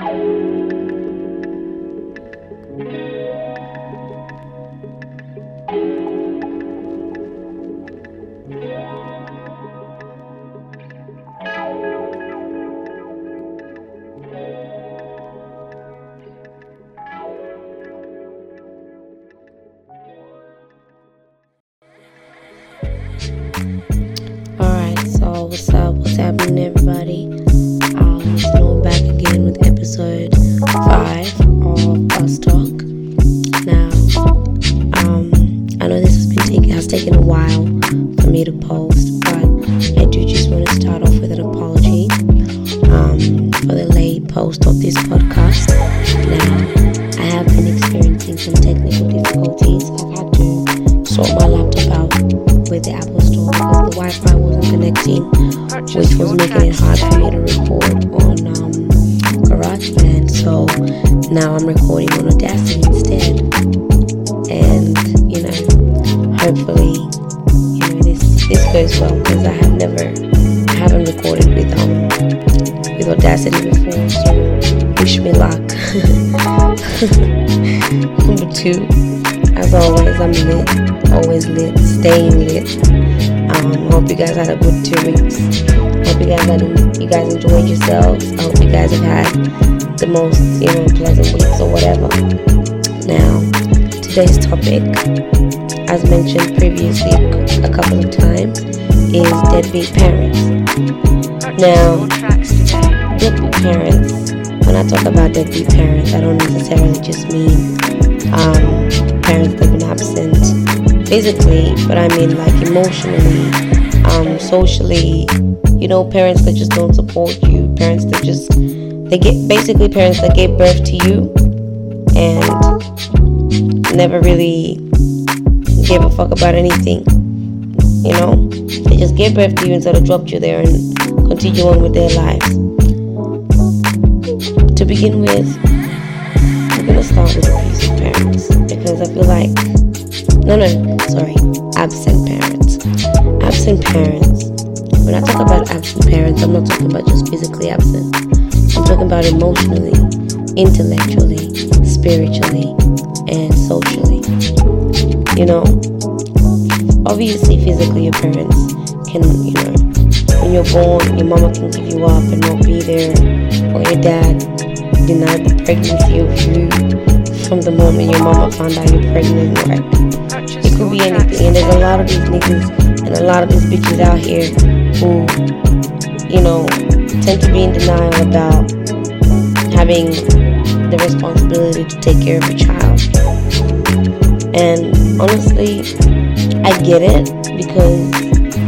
Alright, Number two. As always, I'm lit, always lit, staying lit. Um, hope you guys had a good two weeks. Hope you guys had, you guys enjoyed yourselves. I hope you guys have had the most, you know, pleasant weeks or whatever. Now, today's topic, as mentioned previously a couple of times, is deadbeat parents. Now, deadbeat parents. When I talk about deadbeat parents, I don't necessarily just mean um, parents that have been absent physically, but I mean like emotionally, um, socially. You know, parents that just don't support you, parents that just they get basically parents that gave birth to you and never really gave a fuck about anything. You know, they just gave birth to you and sort of dropped you there and continue on with their lives. Begin with, I'm gonna start with abusive parents because I feel like no no sorry absent parents. Absent parents when I talk about absent parents I'm not talking about just physically absent. I'm talking about emotionally intellectually spiritually and socially. You know obviously physically your parents can you know when you're born your mama can give you up and not be there or your dad denied the pregnancy of you from the moment your mama found out you're pregnant. Like, it could be anything. And there's a lot of these niggas and a lot of these bitches out here who, you know, tend to be in denial about having the responsibility to take care of a child. And honestly, I get it because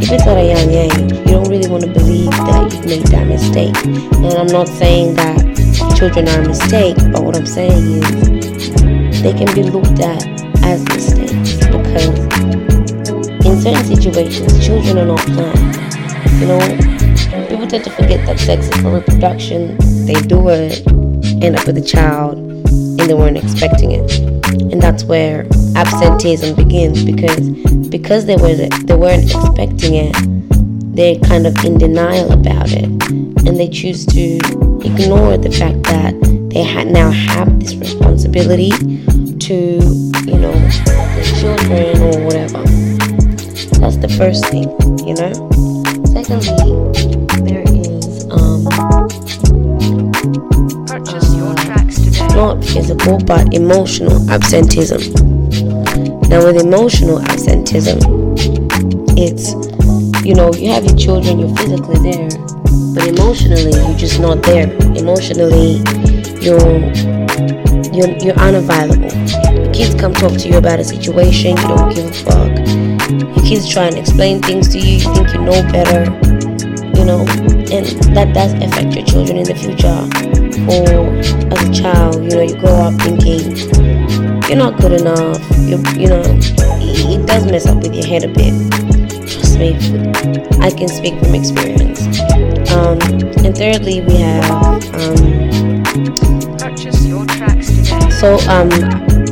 if it's at a young age, you don't really want to believe that you've made that mistake. And I'm not saying that children are a mistake, but what I'm saying is they can be looked at as mistakes because in certain situations, children are not planned. You know, people tend to forget that sex is for reproduction. They do it, end up with a child, and they weren't expecting it. And that's where absenteeism begins because because they were they weren't expecting it, they're kind of in denial about it, and they choose to ignore the fact that they ha- now have this responsibility to, you know, the children or whatever. That's the first thing, you know. Secondly, there is um, Purchase your tracks today. not physical but emotional absenteeism. Now, with emotional absenteeism, it's you know you have your children, you're physically there, but emotionally you're just not there. Emotionally, you're you're you're unavailable. Your kids come talk to you about a situation, you don't give a fuck. Your kids try and explain things to you, you think you know better, you know, and that does affect your children in the future. Or as a child, you know, you grow up thinking you're not good enough. You you know, it, it does mess up with your head a bit. Trust me, I can speak from experience. Um, and thirdly, we have um, Purchase your tracks today. so um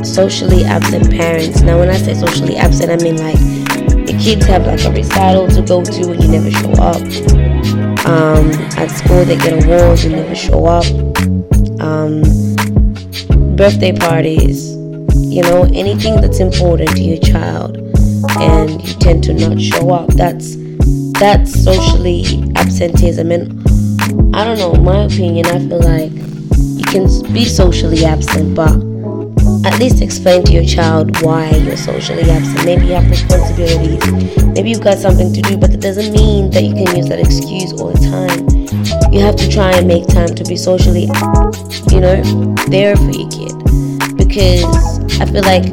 socially absent parents. Now when I say socially absent, I mean like your kids have like a recital to go to and you never show up. Um, at school they get awards, you never show up. um, birthday parties, you know, anything that's important to your child, and you tend to not show up. That's that's socially absenteeism, and I don't know. My opinion, I feel like you can be socially absent, but at least explain to your child why you're socially absent. Maybe you have responsibilities. Maybe you've got something to do, but that doesn't mean that you can use that excuse all the time. You have to try and make time to be socially, you know, there for your kid. Because I feel like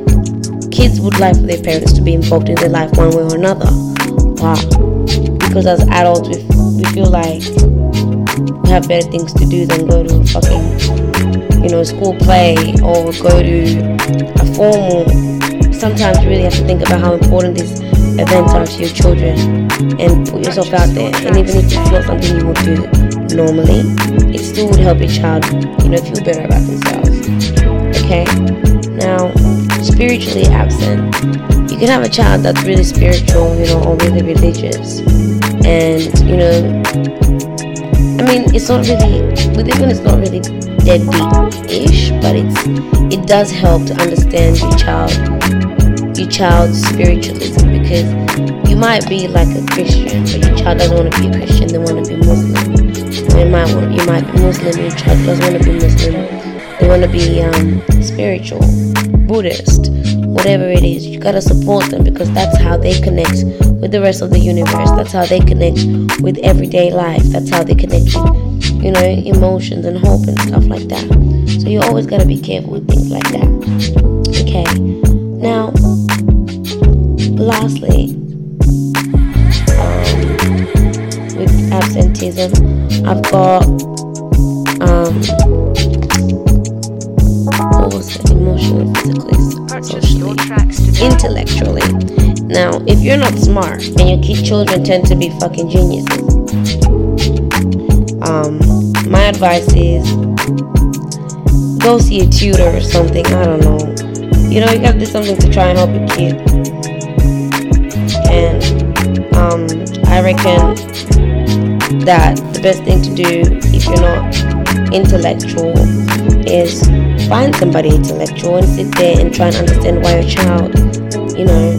kids would like for their parents to be involved in their life one way or another. Wow. Because as adults, we, we feel like we have better things to do than go to fucking, you know, school play or go to a formal. Sometimes you really have to think about how important these events are to your children and put yourself out there. And even if it's not something you would do normally, it still would help your child, you know, feel better about themselves. Okay? Now, spiritually absent. You can have a child that's really spiritual, you know, or really religious. And, you know, I mean, it's not really with even it's not really deadbeat-ish, but it's it does help to understand your child, your child's spiritualism because you might be like a Christian, but your child doesn't want to be a Christian; they want to be Muslim. You might want you might be Muslim, your child doesn't want to be Muslim; they want to be um, spiritual, Buddhist, whatever it is. You gotta support them because that's how they connect with the rest of the universe. That's how they connect with everyday life. That's how they connect with, you know, emotions and hope and stuff like that. So you always gotta be careful with things like that. Okay. Now, lastly, um, with absenteeism, I've got um, socially intellectually. Now, if you're not smart and your kid children tend to be fucking geniuses, um, my advice is go see a tutor or something. I don't know. You know, you gotta do something to try and help your kid. And um, I reckon that the best thing to do if you're not intellectual is find somebody intellectual and sit there and try and understand why your child, you know,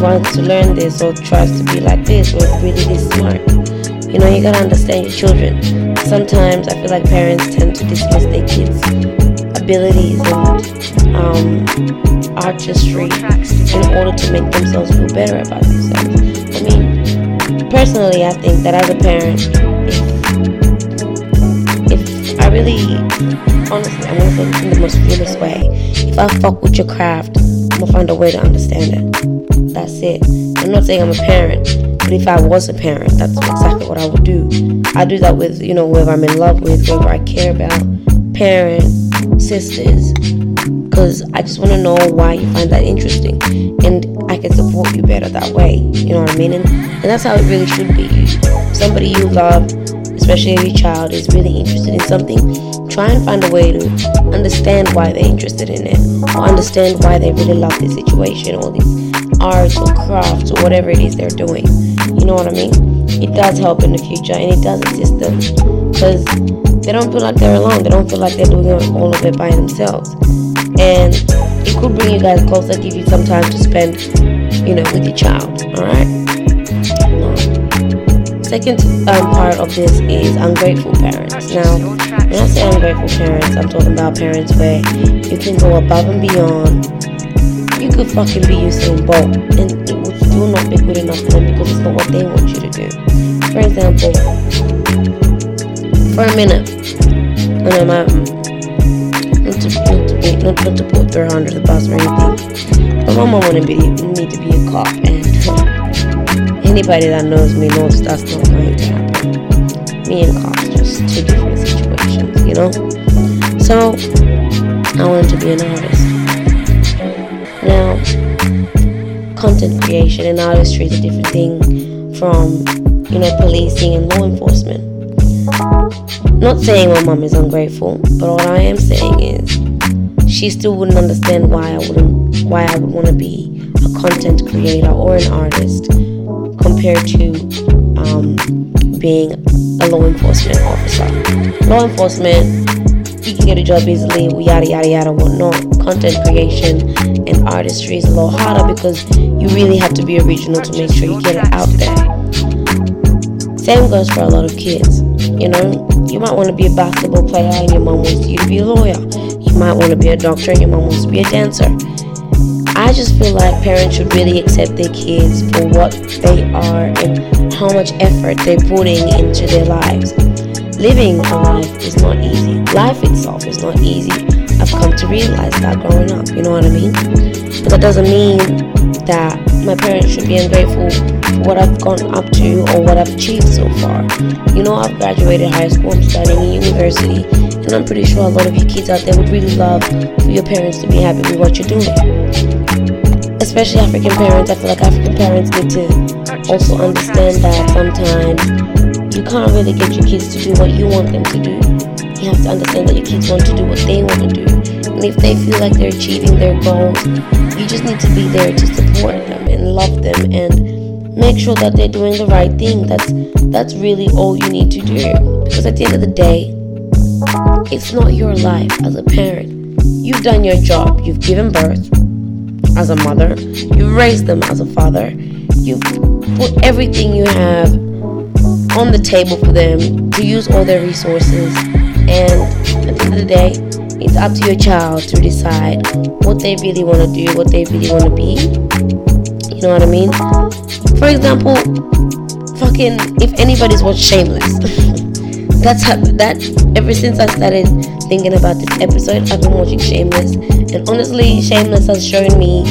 wants to learn this or tries to be like this or really this smart. You know, you gotta understand your children. Sometimes I feel like parents tend to dismiss their kids' abilities and um, artistry in order to make themselves feel better about themselves. I mean, personally, I think that as a parent, if, if I really, honestly, I'm gonna say this in the most fearless way. If I fuck with your craft, I'm gonna find a way to understand it. That's it. I'm not saying I'm a parent, but if I was a parent, that's exactly what I would do. I do that with, you know, whoever I'm in love with, whoever I care about, parent, sisters, because I just want to know why you find that interesting, and I can support you better that way. You know what I mean? And, and that's how it really should be. Somebody you love, especially your child is really interested in something, try and find a way to understand why they're interested in it, or understand why they really love this situation or this arts or crafts or whatever it is they're doing. You know what I mean? It does help in the future and it does assist them because they don't feel like they're alone. They don't feel like they're doing all of it by themselves. And it could bring you guys closer, give you some time to spend, you know, with your child. All right. Second um, part of this is ungrateful parents. Now, when I say ungrateful parents, I'm talking about parents where you can go above and beyond. You could fucking be Usain Bolt, and it would still not be good enough for them because it's not what they want you to do. For example, for a minute, when I know my not to, not to be not, not to put her under the bus or anything, but my mom wanted me, me to be a cop, and anybody that knows me knows that's not going to happen. Me and cops just two different situations, you know. So I wanted to be an artist. Now, content creation and artistry is a different thing from, you know, policing and law enforcement. Not saying my mom is ungrateful, but what I am saying is she still wouldn't understand why I wouldn't why I would want to be a content creator or an artist compared to um, being a law enforcement officer. Law enforcement you can get a job easily, yada yada yada, whatnot. Content creation and artistry is a lot harder because you really have to be original to make sure you get it out there. Same goes for a lot of kids. You know, you might want to be a basketball player and your mom wants you to be a lawyer. You might want to be a doctor and your mom wants to be a dancer. I just feel like parents should really accept their kids for what they are and how much effort they're putting into their lives. Living a life is not easy. Life itself is not easy. I've come to realize that growing up, you know what I mean? But that doesn't mean that my parents should be ungrateful for what I've gone up to or what I've achieved so far. You know, I've graduated high school, I'm studying in university, and I'm pretty sure a lot of you kids out there would really love for your parents to be happy with what you're doing. Especially African parents, I feel like African parents need to also understand that sometimes you can't really get your kids to do what you want them to do. You have to understand that your kids want to do what they want to do. And if they feel like they're achieving their goals, you just need to be there to support them and love them and make sure that they're doing the right thing. That's that's really all you need to do. Because at the end of the day, it's not your life as a parent. You've done your job. You've given birth as a mother. You've raised them as a father. You've put everything you have on the table for them to use all their resources. And at the end of the day, it's up to your child to decide what they really want to do, what they really want to be. You know what I mean? For example, fucking if anybody's watched Shameless, that's how that ever since I started thinking about this episode, I've been watching Shameless, and honestly, Shameless has shown me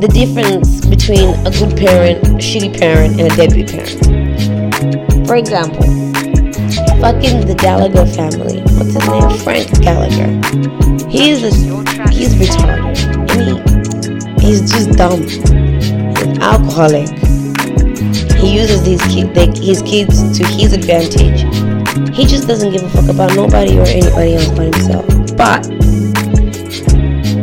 the difference between a good parent, a shitty parent, and a deadbeat parent. For example, fucking the Gallagher family. What's his name? Frank Gallagher. He's a, he's retarded. And he, he's just dumb. An alcoholic. He uses these kid, his kids to his advantage. He just doesn't give a fuck about nobody or anybody else but himself. But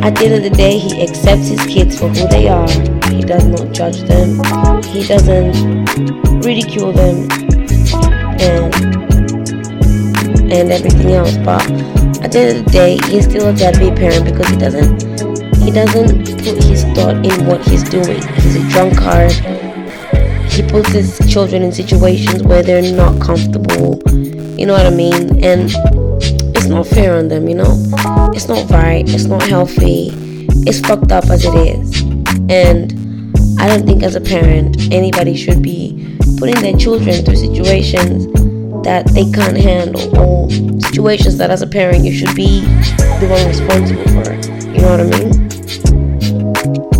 at the end of the day, he accepts his kids for who they are. He does not judge them. He doesn't ridicule them and and everything else. But at the end of the day, he's still a deadbeat parent because he doesn't he doesn't put his thought in what he's doing. He's a drunkard. He puts his children in situations where they're not comfortable. You know what I mean? And it's not fair on them, you know? It's not right. It's not healthy. It's fucked up as it is. And I don't think as a parent anybody should be putting their children through situations that they can't handle or situations that as a parent you should be the one responsible for. You know what I mean?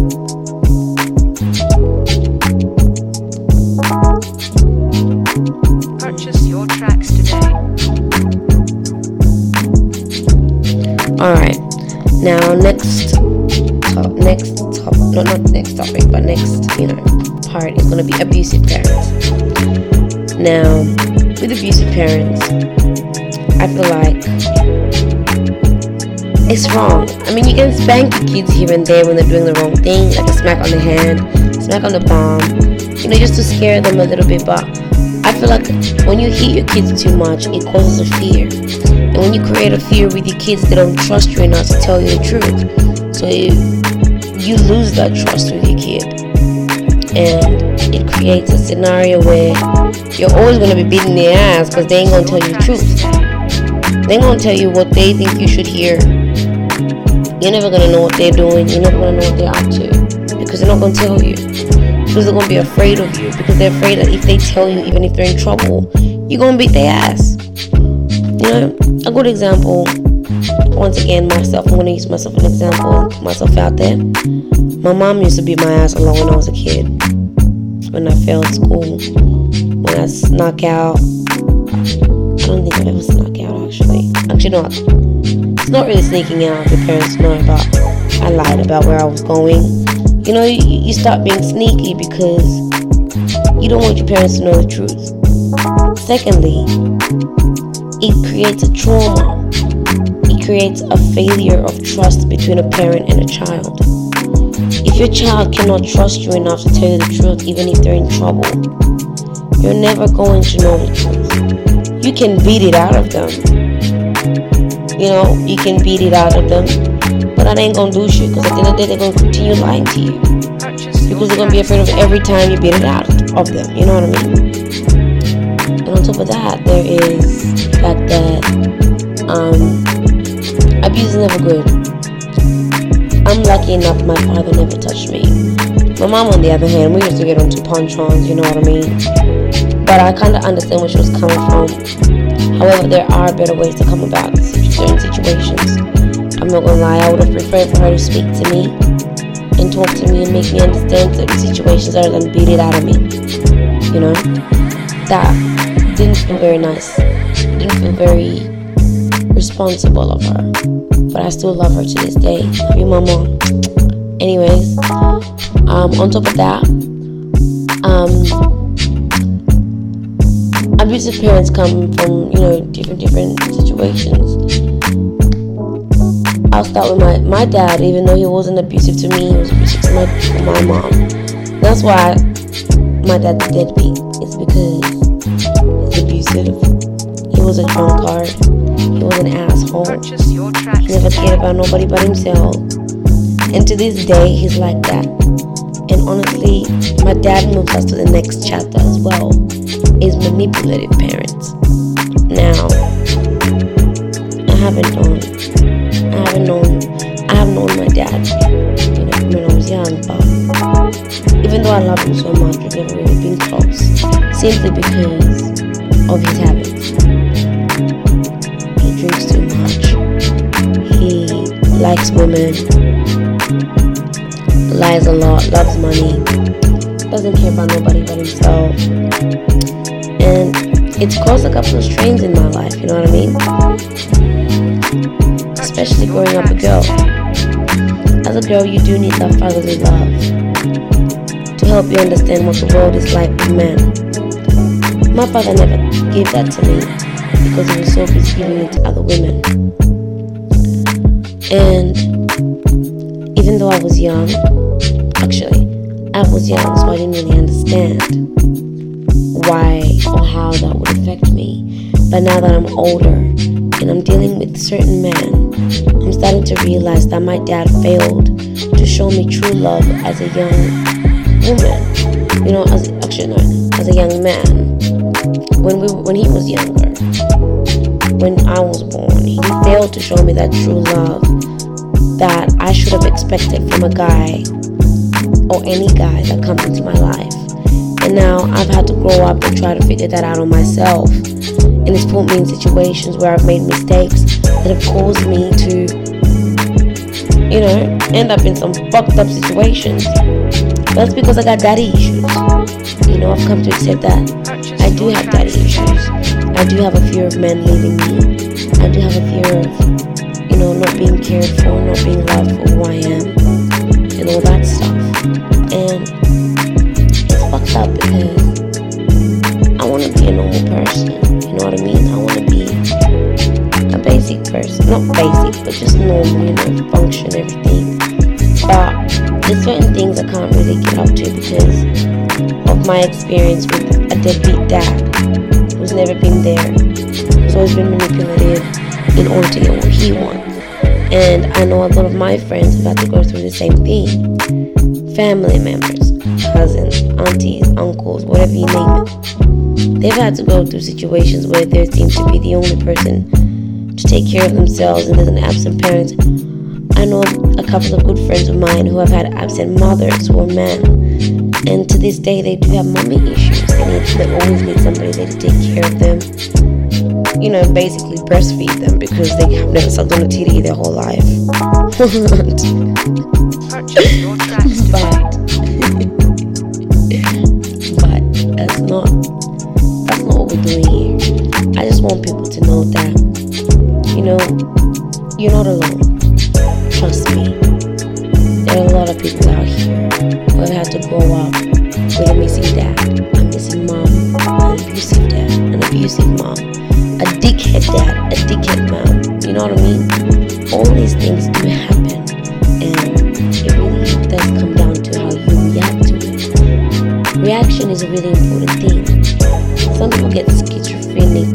Alright. Now next top next top no not next topic but next, you know, part is gonna be abusive parents. Now, with abusive parents, I feel like it's wrong. I mean, you can spank your kids here and there when they're doing the wrong thing, like a smack on the hand, smack on the palm, you know, just to scare them a little bit. But I feel like when you hit your kids too much, it causes a fear. And when you create a fear with your kids, they don't trust you enough to tell you the truth. So you, you lose that trust with your kid. And it creates a scenario where you're always going to be beating their ass because they ain't going to tell you the truth. They ain't going to tell you what they think you should hear. You're never going to know what they're doing. You're never going to know what they're up to because they're not going to tell you. Because they're going to be afraid of you because they're afraid that if they tell you, even if they're in trouble, you're going to beat their ass. Know, a good example, once again, myself, I'm going to use myself an example myself out there. My mom used to beat my ass a lot when I was a kid when I failed school, when I snuck out. I don't think I've ever snuck out actually. Actually, no, it's not really sneaking out. your parents know, but I lied about where I was going. You know, you, you start being sneaky because you don't want your parents to know the truth. Secondly, it creates a trauma. It creates a failure of trust between a parent and a child. If your child cannot trust you enough to tell you the truth, even if they're in trouble, you're never going to know the truth. You can beat it out of them, You know, you can beat it out of them. But that ain't gonna do shit because at the end of the day, they're gonna continue lying to you. Because they're gonna be afraid of every time you beat it out of them. You know what I mean? Top of that, there is the fact that um, abuse is never good. I'm lucky enough my father never touched me. My mom, on the other hand, we used to get onto punch-ons, you know what I mean? But I kind of understand where she was coming from. However, there are better ways to come about certain situations. I'm not gonna lie, I would have preferred for her to speak to me and talk to me and make me understand certain situations other than beat it out of me. You know? That didn't feel very nice. Didn't feel very responsible of her. But I still love her to this day. Love you, mama. Anyways, um, on top of that, um, abusive parents come from you know different different situations I'll start with my, my dad, even though he wasn't abusive to me, he was abusive to my, my mom. That's why my dad's deadbeat. It's because was a drunkard. He was an asshole. He never cared about nobody but himself. And to this day, he's like that. And honestly, my dad moves us to the next chapter as well. Is manipulative parents. Now, I haven't done I haven't known I have known my dad, you know, when I was young, but even though I love him so much, we've never really been close. Simply because of his habits. Likes women. Lies a lot, loves money, doesn't care about nobody but himself. And it's caused a couple of strains in my life, you know what I mean? especially growing up a girl. As a girl, you do need that fatherly love to help you understand what the world is like with men. My father never gave that to me because he was so busy giving it to other women. And even though I was young, actually, I was young, so I didn't really understand why or how that would affect me. But now that I'm older, and I'm dealing with certain men, I'm starting to realize that my dad failed to show me true love as a young woman. You know, as actually no, as a young man. When we when he was younger, when I was he failed to show me that true love that I should have expected from a guy or any guy that comes into my life. And now I've had to grow up and try to figure that out on myself and it's put me in situations where I've made mistakes that have caused me to, you know, end up in some fucked up situations. That's because I got daddy issues. You know, I've come to accept that I do have daddy issues. I do have a fear of men leaving me. I do have a fear of, you know, not being cared for, not being loved for who I am, and all that stuff. And it's fucked up because I want to be a normal person you know what I mean? I want to be a basic person. Not basic, but just normal, you know, function, everything. But there's certain things I can't really get up to because of my experience with a deadbeat dad never been there. Who's always been manipulative in order to get what he wants. And I know a lot of my friends have had to go through the same thing. Family members, cousins, aunties, uncles, whatever you name it They've had to go through situations where they seem to be the only person to take care of themselves and there's an absent parent. I know a couple of good friends of mine who have had absent mothers who are men, and to this day they do have mommy issues. They, they always need somebody there to take care of them. You know, basically breastfeed them because they have never sucked on a titty their whole life. but, but that's not what we're doing here. I just want people to know that, you know, you're not alone. To grow up with a missing dad, a missing mom, an abusive dad, an abusive mom, a dickhead dad, a dickhead mom. You know what I mean? All these things do happen, and it really does come down to how you react to it. Reaction is a really important thing some people get schizophrenic.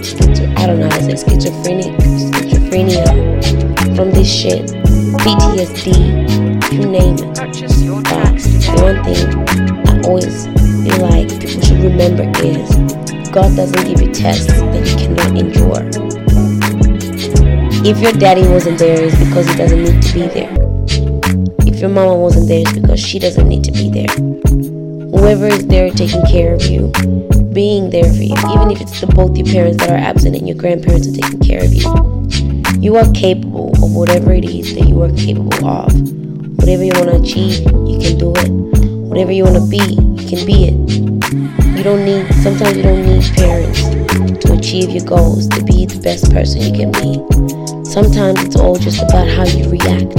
Schizo, I don't know how to say schizophrenic. Schizophrenia, from this shit, PTSD, you name it. But the one thing I always feel like people should remember is God doesn't give you tests that you cannot endure. If your daddy wasn't there, it's because he doesn't need to be there. If your mama wasn't there, it's because she doesn't need to be there. Whoever is there taking care of you, being there for you, even if it's the both your parents that are absent and your grandparents are taking care of you, you are capable of whatever it is that you are capable of. Whatever you want to achieve, you can do it. Whatever you want to be, you can be it. You don't need, sometimes you don't need parents to achieve your goals, to be the best person you can be. Sometimes it's all just about how you react.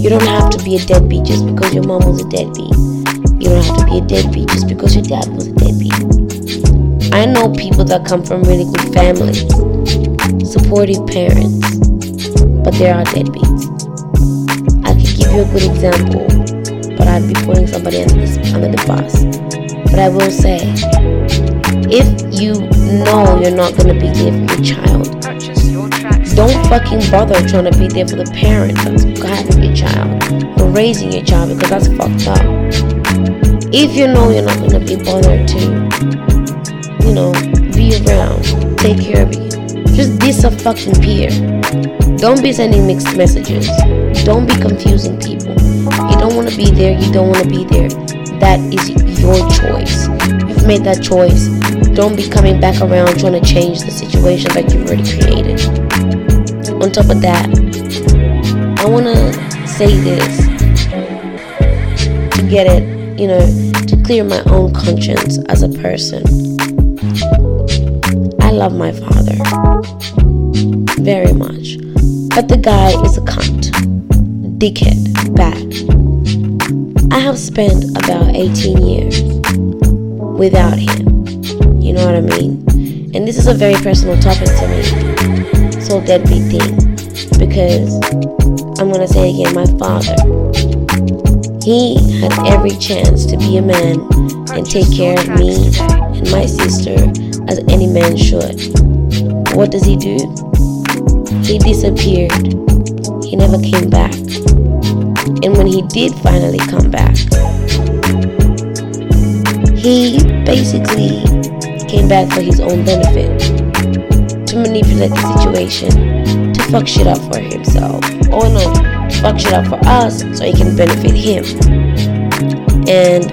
You don't have to be a deadbeat just because your mom was a deadbeat. You don't have to be a deadbeat just because your dad was a deadbeat. I know people that come from really good families, supportive parents, but there are deadbeats. Give you a good example, but I'd be putting somebody under, the bus. But I will say, if you know you're not gonna be there for your child, don't fucking bother trying to be there for the parent that's having your child or raising your child because that's fucked up. If you know you're not gonna be bothered to, you know, be around, take care of you, just disappear. Don't be sending mixed messages. Don't be confusing people. You don't want to be there. You don't want to be there. That is your choice. You've made that choice. Don't be coming back around trying to change the situation that you've already created. On top of that, I want to say this to get it, you know, to clear my own conscience as a person. I love my father very much, but the guy is a cunt, dickhead, bad. I have spent about 18 years without him. You know what I mean? And this is a very personal topic to me. This whole deadbeat thing. Because I'm gonna say again, my father. He had every chance to be a man and take care of me and my sister as any man should. What does he do? He disappeared. He never came back. And when he did finally come back, he basically came back for his own benefit to manipulate the situation, to fuck shit up for himself, oh, or not, to fuck shit up for us so he can benefit him. And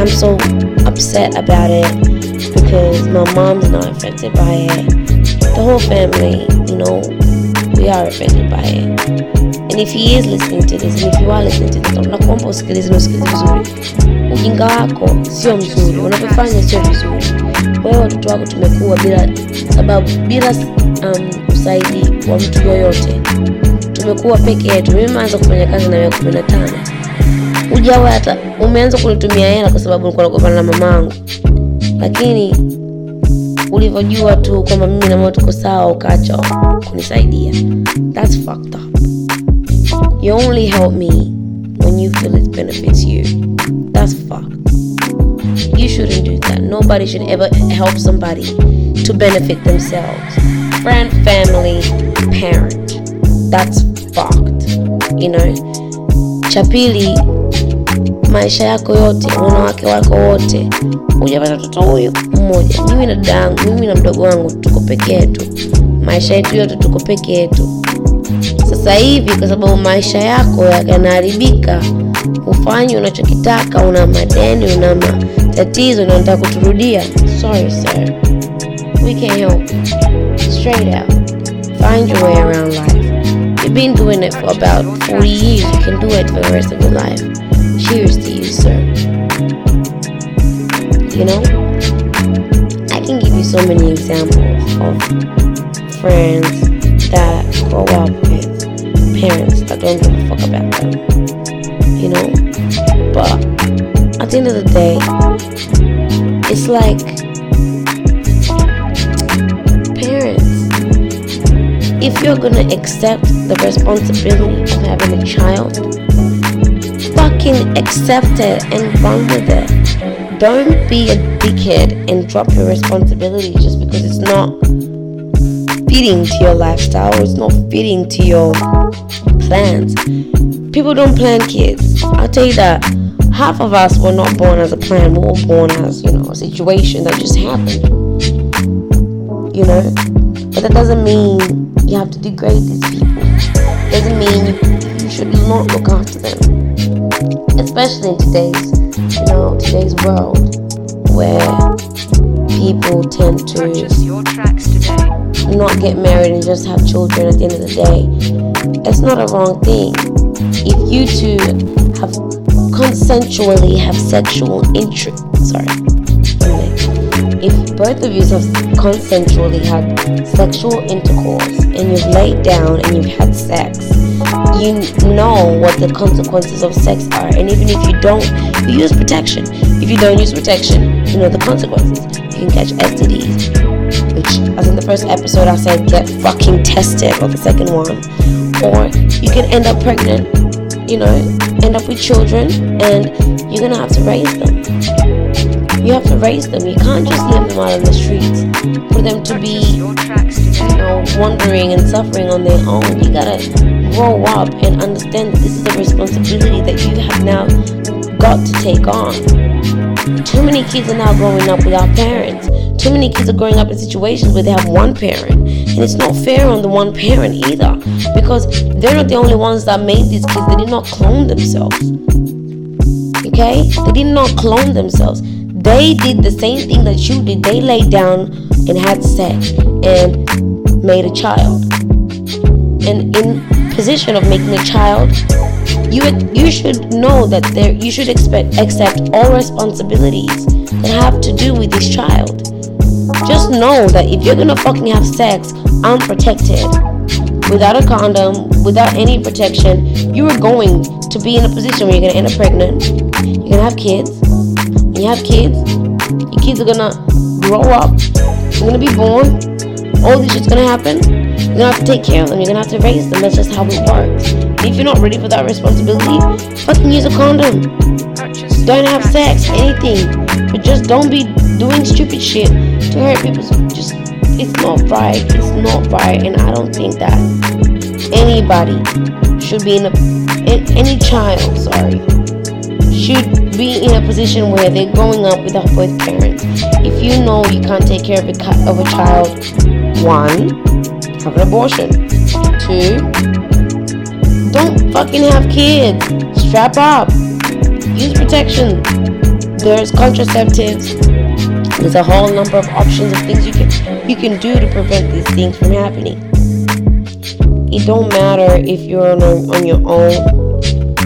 I'm so upset about it because my mom's not affected by it. The whole family, you know, we are affected by it. And if he is listening to this, and if you are listening to this, nakuomba usikilize na usikilize vizuri. Ujinga wako sio mzuri, unavyofanya sio vizuri. Wewe watoto wako tumekuwa bila sababu, bila um, usaidi wa mtu yoyote, tumekuwa peke yetu. Mimi nimeanza kufanya kazi na wewe kumi na tano ujawa hata umeanza kunitumia hela kwa sababu nilikuwa nagombana na mamangu, lakini ulivyojua tu kwamba mimi na mama tuko sawa, ukaacha kunisaidia. That's fucked up. You only help me when you feel it benefits you. That's fucked. You shouldn't do that. Nobody should ever help somebody to benefit themselves. Friend, family, parent. That's fucked. You know? Cha pili, maisha yako yote, wanawake wako wote, hujapata mtoto huyu mmoja. Mimi na dada yangu, mimi na mdogo wangu tuko peke yetu, maisha yetu yote tuko peke yetu. Sasa hivi kwa sababu maisha yako yanaharibika, hufanyi unachokitaka, una madeni, una matatizo na unataka kuturudia. Sorry sir, we can't help. Straight out, find your way around life. You've been doing it for about 40 years. You can do it for the rest of your life. Cheers to you, sir. You know, I can give you so many examples of friends that grow up with parents that don't give a fuck about them. You know, but at the end of the day, it's like parents. If you're gonna accept the responsibility of having a child, fucking accept it and run with it. Don't be a dickhead and drop your responsibility just because it's not fitting to your lifestyle, or it's not fitting to your plans. People don't plan kids. I'll tell you that. Half of us were not born as a plan. We were born as, you know, a situation that just happened. You know? But that doesn't mean you have to degrade these people. It doesn't mean you should not look after them. Especially in today's, you know, today's world where people tend to Purchase your tracks today. not get married and just have children at the end of the day. It's not a wrong thing. If you two have consensually have sexual interest, sorry, if both of you have consensually had sexual intercourse and you've laid down and you've had sex, you know what the consequences of sex are. And even if you don't, you use protection. If you don't use protection, you know the consequences. You can catch STDs, which, as in the first episode, I said get fucking tested, or the second one, or you can end up pregnant, you know, end up with children, and you're gonna have to raise them. You have to raise them. You can't just leave them out on the streets for them to be you know, wandering and suffering on their own. You gotta grow up and understand that this is a responsibility that you have now got to take on. Too many kids are now growing up without parents. Too many kids are growing up in situations where they have one parent. And it's not fair on the one parent either. Because they're not the only ones that made these kids. They did not clone themselves. Okay? They did not clone themselves. They did the same thing that you did. They laid down and had sex and made a child. And in position of making a child, you you should know that there you should expect accept all responsibilities that have to do with this child. Just know that if you're gonna fucking have sex unprotected, without a condom, without any protection, you are going to be in a position where you're gonna end up pregnant. You're gonna have kids. When you have kids, your kids are gonna grow up. You're gonna be born. All this shit's gonna happen. You're gonna have to take care of them. You're gonna have to raise them. That's just how it works. And if you're not ready for that responsibility, fucking use a condom. Don't have sex, anything. But just don't be doing stupid shit to hurt people. Just, it's not right. It's not right. And I don't think that anybody should be in a, a- any child, sorry, should be in a position where they're growing up without both parents. If you know you can't take care of a, of a child, one, have an abortion. Two, don't fucking have kids. Strap up. Use protection. There's contraceptives. There's a whole number of options of things you can you can do to prevent these things from happening. It don't matter if you're on, on your own.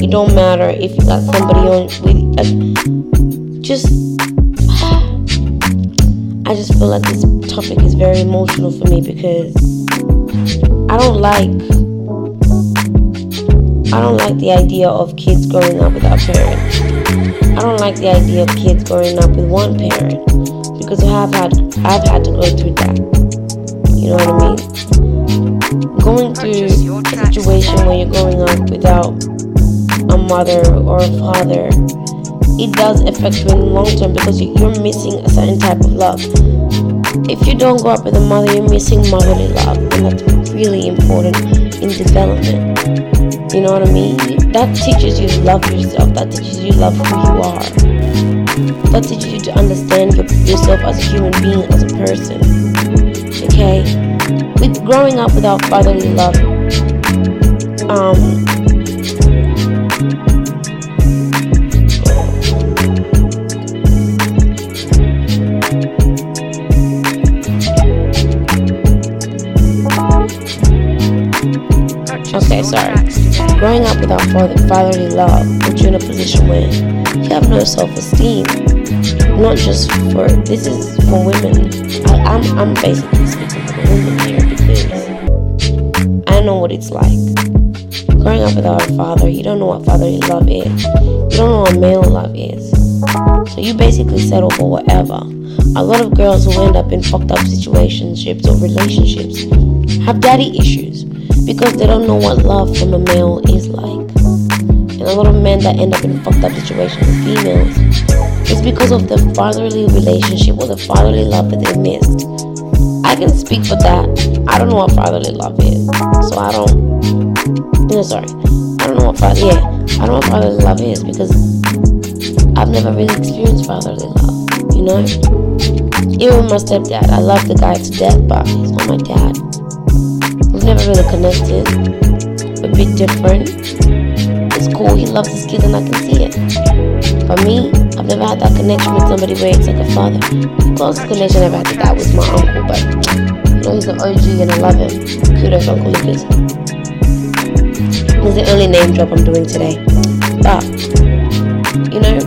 It don't matter if you got somebody on with. Uh, just, I just feel like this topic is very emotional for me because I don't like. I don't like the idea of kids growing up without parents. I don't like the idea of kids growing up with one parent because I've had I've had to go through that. You know what I mean? Going through a situation where you're growing up without a mother or a father, it does affect you in the long term because you're missing a certain type of love. If you don't grow up with a mother, you're missing motherly love, and that's really important in development. You know what I mean? That teaches you to love yourself. That teaches you to love who you are. That teaches you to understand yourself as a human being, as a person. Okay? With growing up without fatherly love, um, Okay, sorry. growing up without father, fatherly love put you in a position where you have no self-esteem. Not just for this is for women. I, I'm I'm basically speaking for the women here because I know what it's like. Growing up without a father, you don't know what fatherly love is. You don't know what male love is. So you basically settle for whatever. A lot of girls who end up in fucked up situationships or relationships have daddy issues because they don't know what love from a male is like. And a lot of men that end up in fucked up situations with females is because of the fatherly relationship or the fatherly love that they missed I can speak for that. I don't know what fatherly love is, so I don't. No, sorry, I don't know what father. Yeah, I don't know what fatherly love is because I've never really experienced fatherly love. You know, even my stepdad, I love the guy to death, but he's not my dad. Never really connected. A bit different. It's cool. He loves his kids, and I can see it. For me, I've never had that connection with somebody where it's like a father. The closest connection I've had to that was my uncle, but you know he's an OG and I love him. Kudos, Uncle Lucas. He's the only name drop I'm doing today. But you know,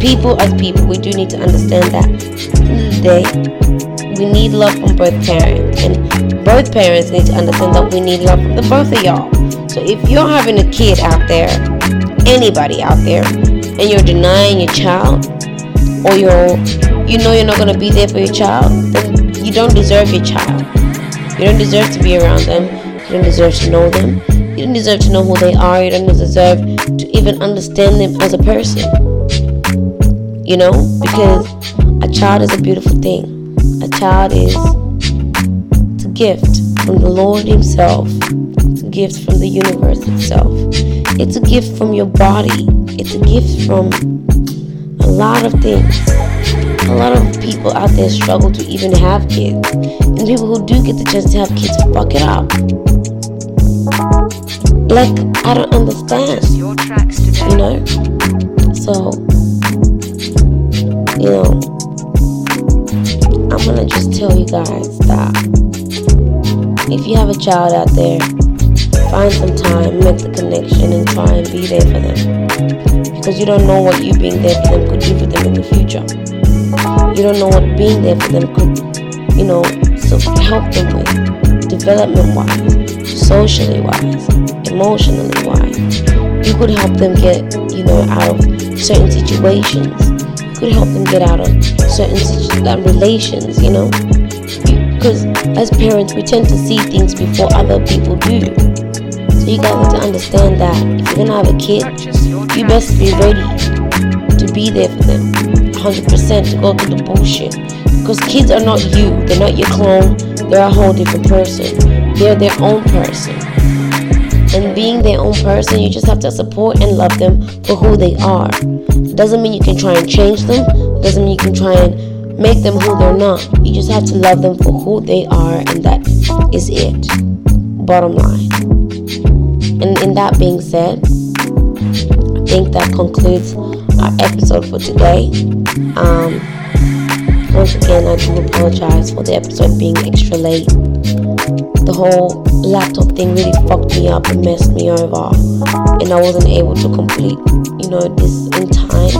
people as people, we do need to understand that at the end of the day, we need love from both parents, and both parents need to understand that we need love from the both of y'all. So if you're having a kid out there, anybody out there, and you're denying your child, or you're, you know, you're not gonna be there for your child, then you don't deserve your child. You don't deserve to be around them. You don't deserve to know them. You don't deserve to know who they are. You don't deserve to even understand them as a person. You know, because a child is a beautiful thing. Child is it's a gift from the Lord Himself. It's a gift from the universe itself. It's a gift from your body. It's a gift from a lot of things. A lot of people out there struggle to even have kids. And people who do get the chance to have kids fuck it up. Like, I don't understand, you know? So, you know, I'm gonna just tell you guys that if you have a child out there, find some time, make the connection, and try and be there for them. Because you don't know what you being there for them could do for them in the future. You don't know what being there for them could, you know, so help them with, development wise, socially wise, emotionally wise. You could help them get, you know, out of certain situations. Could help them get out of certain situ- uh, relations, you know. Because as parents, we tend to see things before other people do. So you guys need to understand that if you're gonna have a kid, you best be ready to be there for them 100% to go through the bullshit because kids are not you they're not your clone they're a whole different person they're their own person being their own person you just have to support and love them for who they are. It doesn't mean you can try and change them. It doesn't mean you can try and make them who they're not. You just have to love them for who they are and that is it. Bottom line. And in that being said I think that concludes our episode for today. Um, once again, I do apologize for the episode being extra late. The whole laptop thing really fucked me up and messed me over, and I wasn't able to complete, you know, this in time.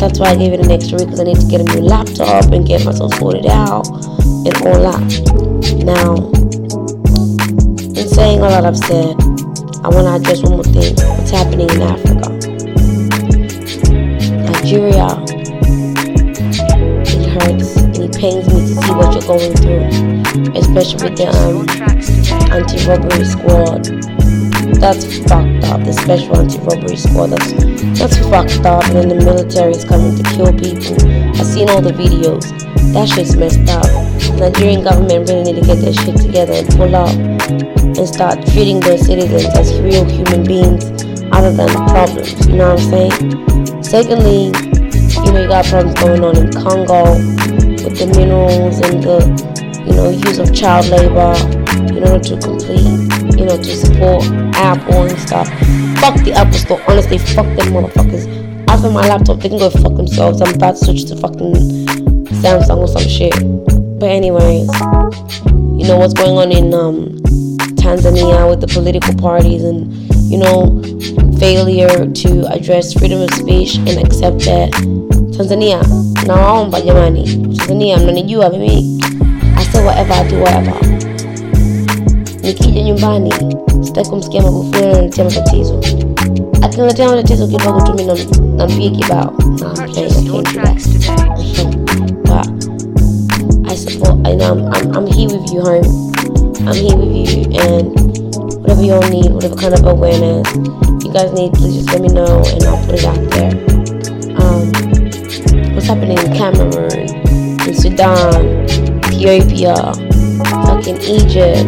That's why I gave it an extra week because I need to get a new laptop and get myself sorted out and all that. Now, in saying all that I've said, I want to address one more thing. What's happening in Africa? Nigeria. Pains me to see what you're going through, especially with the um, anti-robbery squad. That's fucked up. The special anti-robbery squad. That's that's fucked up. And then the military is coming to kill people. I've seen all the videos. That shit's messed up. Nigerian government really need to get their shit together and pull up and start treating their citizens as real human beings other than problems. You know what I'm saying? Secondly, you know you got problems going on in Congo with the minerals and the you know use of child labor in order to complete you know to support Apple and stuff. Fuck the Apple store, honestly, fuck them motherfuckers. After my laptop, they can go fuck themselves. I'm about to switch to fucking Samsung or some shit. But anyways, you know what's going on in um Tanzania with the political parties and you know failure to address freedom of speech and accept that Tanzania nawaomba jamani Tanzania mnanijua mimi I say whatever I do whatever nikija nyumbani sitaki kumsikia Magufuli ananiletea matatizo akiniletea matatizo kidogo tu mimi nampiga kibao na Purchase your tracks today. but I support. I know I'm, I'm, I'm here with you, home. I'm here with you, and whatever you all need, whatever kind of awareness you guys need, please just let me know, and I'll put it out there. What's happening in Cameroon, in Sudan, Ethiopia, fucking Egypt,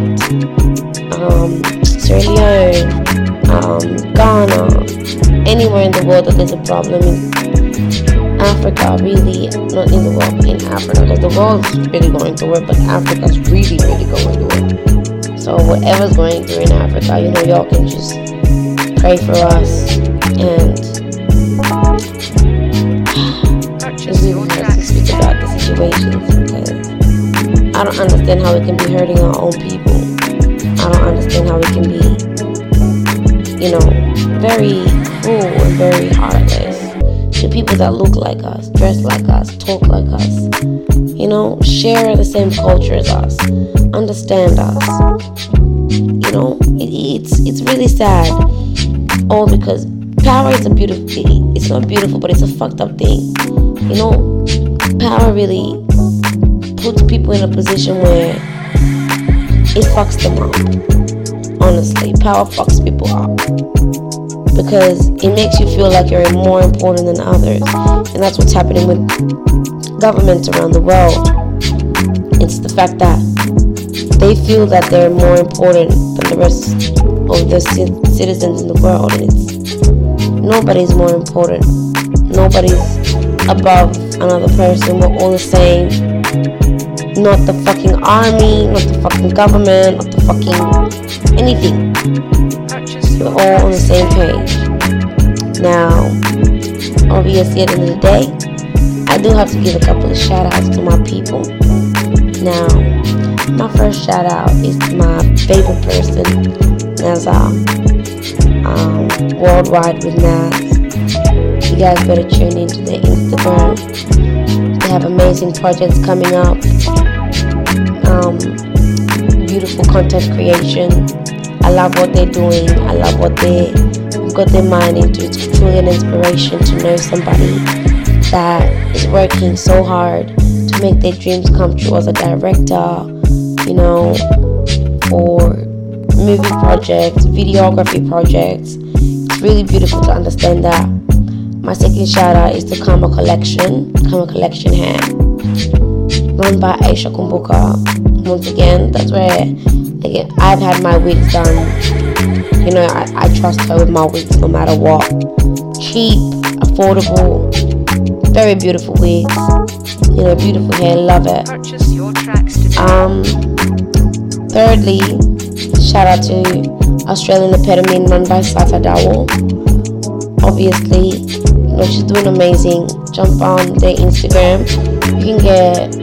um, Sierra Leone, um, Ghana, anywhere in the world that there's a problem in Africa, really, not in the world, but in Africa, because the world's really going through it, but Africa's really, really going through it. So whatever's going through in Africa, you know, y'all can just pray for us and situations I don't understand how it can be hurting our own people. I don't understand how it can be, you know, very cruel and very heartless to people that look like us, dress like us, talk like us, you know, share the same culture as us, understand us. You know, it, it's it's really sad. All because power is a beautiful thing. It's not beautiful, but it's a fucked up thing. You know, power really puts people in a position where it fucks them up. Honestly, power fucks people up because it makes you feel like you're more important than others, and that's what's happening with governments around the world. It's the fact that they feel that they're more important than the rest of the ci- citizens in the world, and it's nobody's more important. Nobody's above another person. We're all the same. Not the fucking army, not the fucking government, not the fucking anything. We're all on the same page. Now, obviously, at the end of the day, I do have to give a couple of shout outs to my people. Now, my first shout out is to my favorite person, Nazar. Um, worldwide with Naz. You guys better tune into their Instagram. They have amazing projects coming up. Um, beautiful content creation. I love what they're doing. I love what they got their mind into. It's truly an inspiration to know somebody that is working so hard to make their dreams come true as a director, you know, or movie projects, videography projects. It's really beautiful to understand that. My second shout out is to Karma Collection, Karma Collection Hair, run by Aisha Kumbuka. Once again, that's where again, I've had my wigs done. You know, I, I trust her with my wigs no matter what. Cheap, affordable, very beautiful wigs. You know, beautiful hair, love it. Purchase your tracks today. Um, thirdly, shout out to Australian Epitome run by Sata Dawal. Obviously, know, she's doing amazing. Jump on their Instagram. You can get,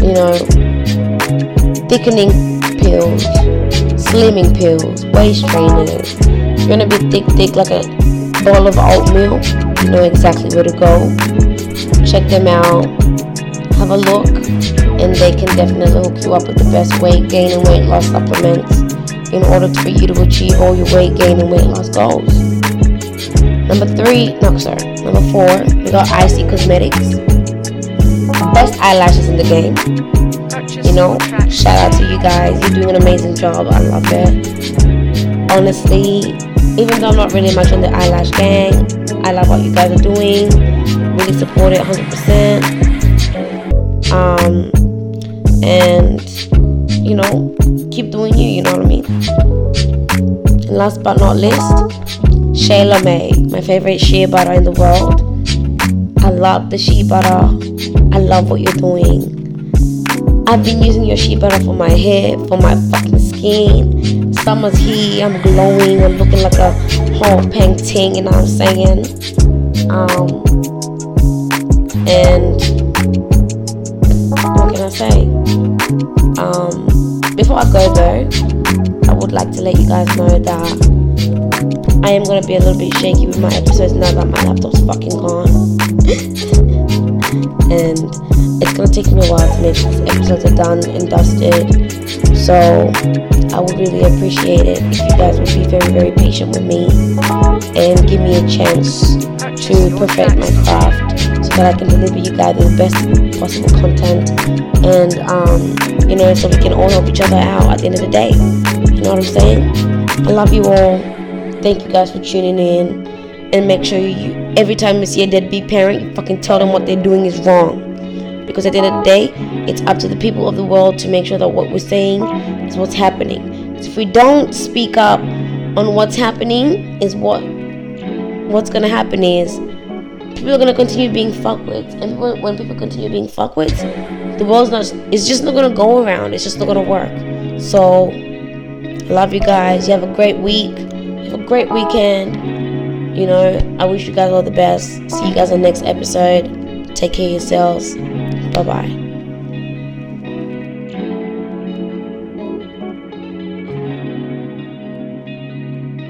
you know, thickening pills, slimming pills, waist trainers. You're gonna be thick, thick like a bowl of oatmeal. You know exactly where to go. Check them out. Have a look and they can definitely hook you up with the best weight gain and weight loss supplements in order for you to achieve all your weight gain and weight loss goals. Number three, no, sorry, number four, we got Icy Cosmetics. Best eyelashes in the game. You know, shout out to you guys. You're doing an amazing job. I love it. Honestly, even though I'm not really much on the eyelash gang, I love what you guys are doing. Really support it 100%. Um, and you know, keep doing you. You know what I mean. And last but not least, Shayla May, my favorite shea butter in the world. I love the shea butter. I love what you're doing. I've been using your shea butter for my hair, for my fucking skin. Summer's here, I'm glowing, I'm looking like a whole painting, you know what I'm saying? Um, and what can I say? Um, before I go though, I would like to let you guys know that I am gonna be a little bit shaky with my episodes now that my laptop's fucking gone. and it's gonna take me a while to make sure these episodes are done and dusted. So I would really appreciate it if you guys would be very, very patient with me and give me a chance to perfect my craft so that I can deliver you guys the best possible content and um, you know so we can all help each other out at the end of the day. You know what I'm saying? I love you all. Thank you guys for tuning in and make sure you every time you see a deadbeat parent, you fucking tell them what they're doing is wrong Because at the end of the day, it's up to the people of the world to make sure that what we're saying is what's happening. If we don't speak up on what's happening, is what what's gonna happen is people are gonna continue being fuckwits, and when people continue being fuckwits, the world's not. It's just not gonna go around. It's just not gonna work. So, love you guys. You have a great week. A great weekend. You know, I wish you guys all the best. See you guys on the next episode. Take care of yourselves. Bye bye.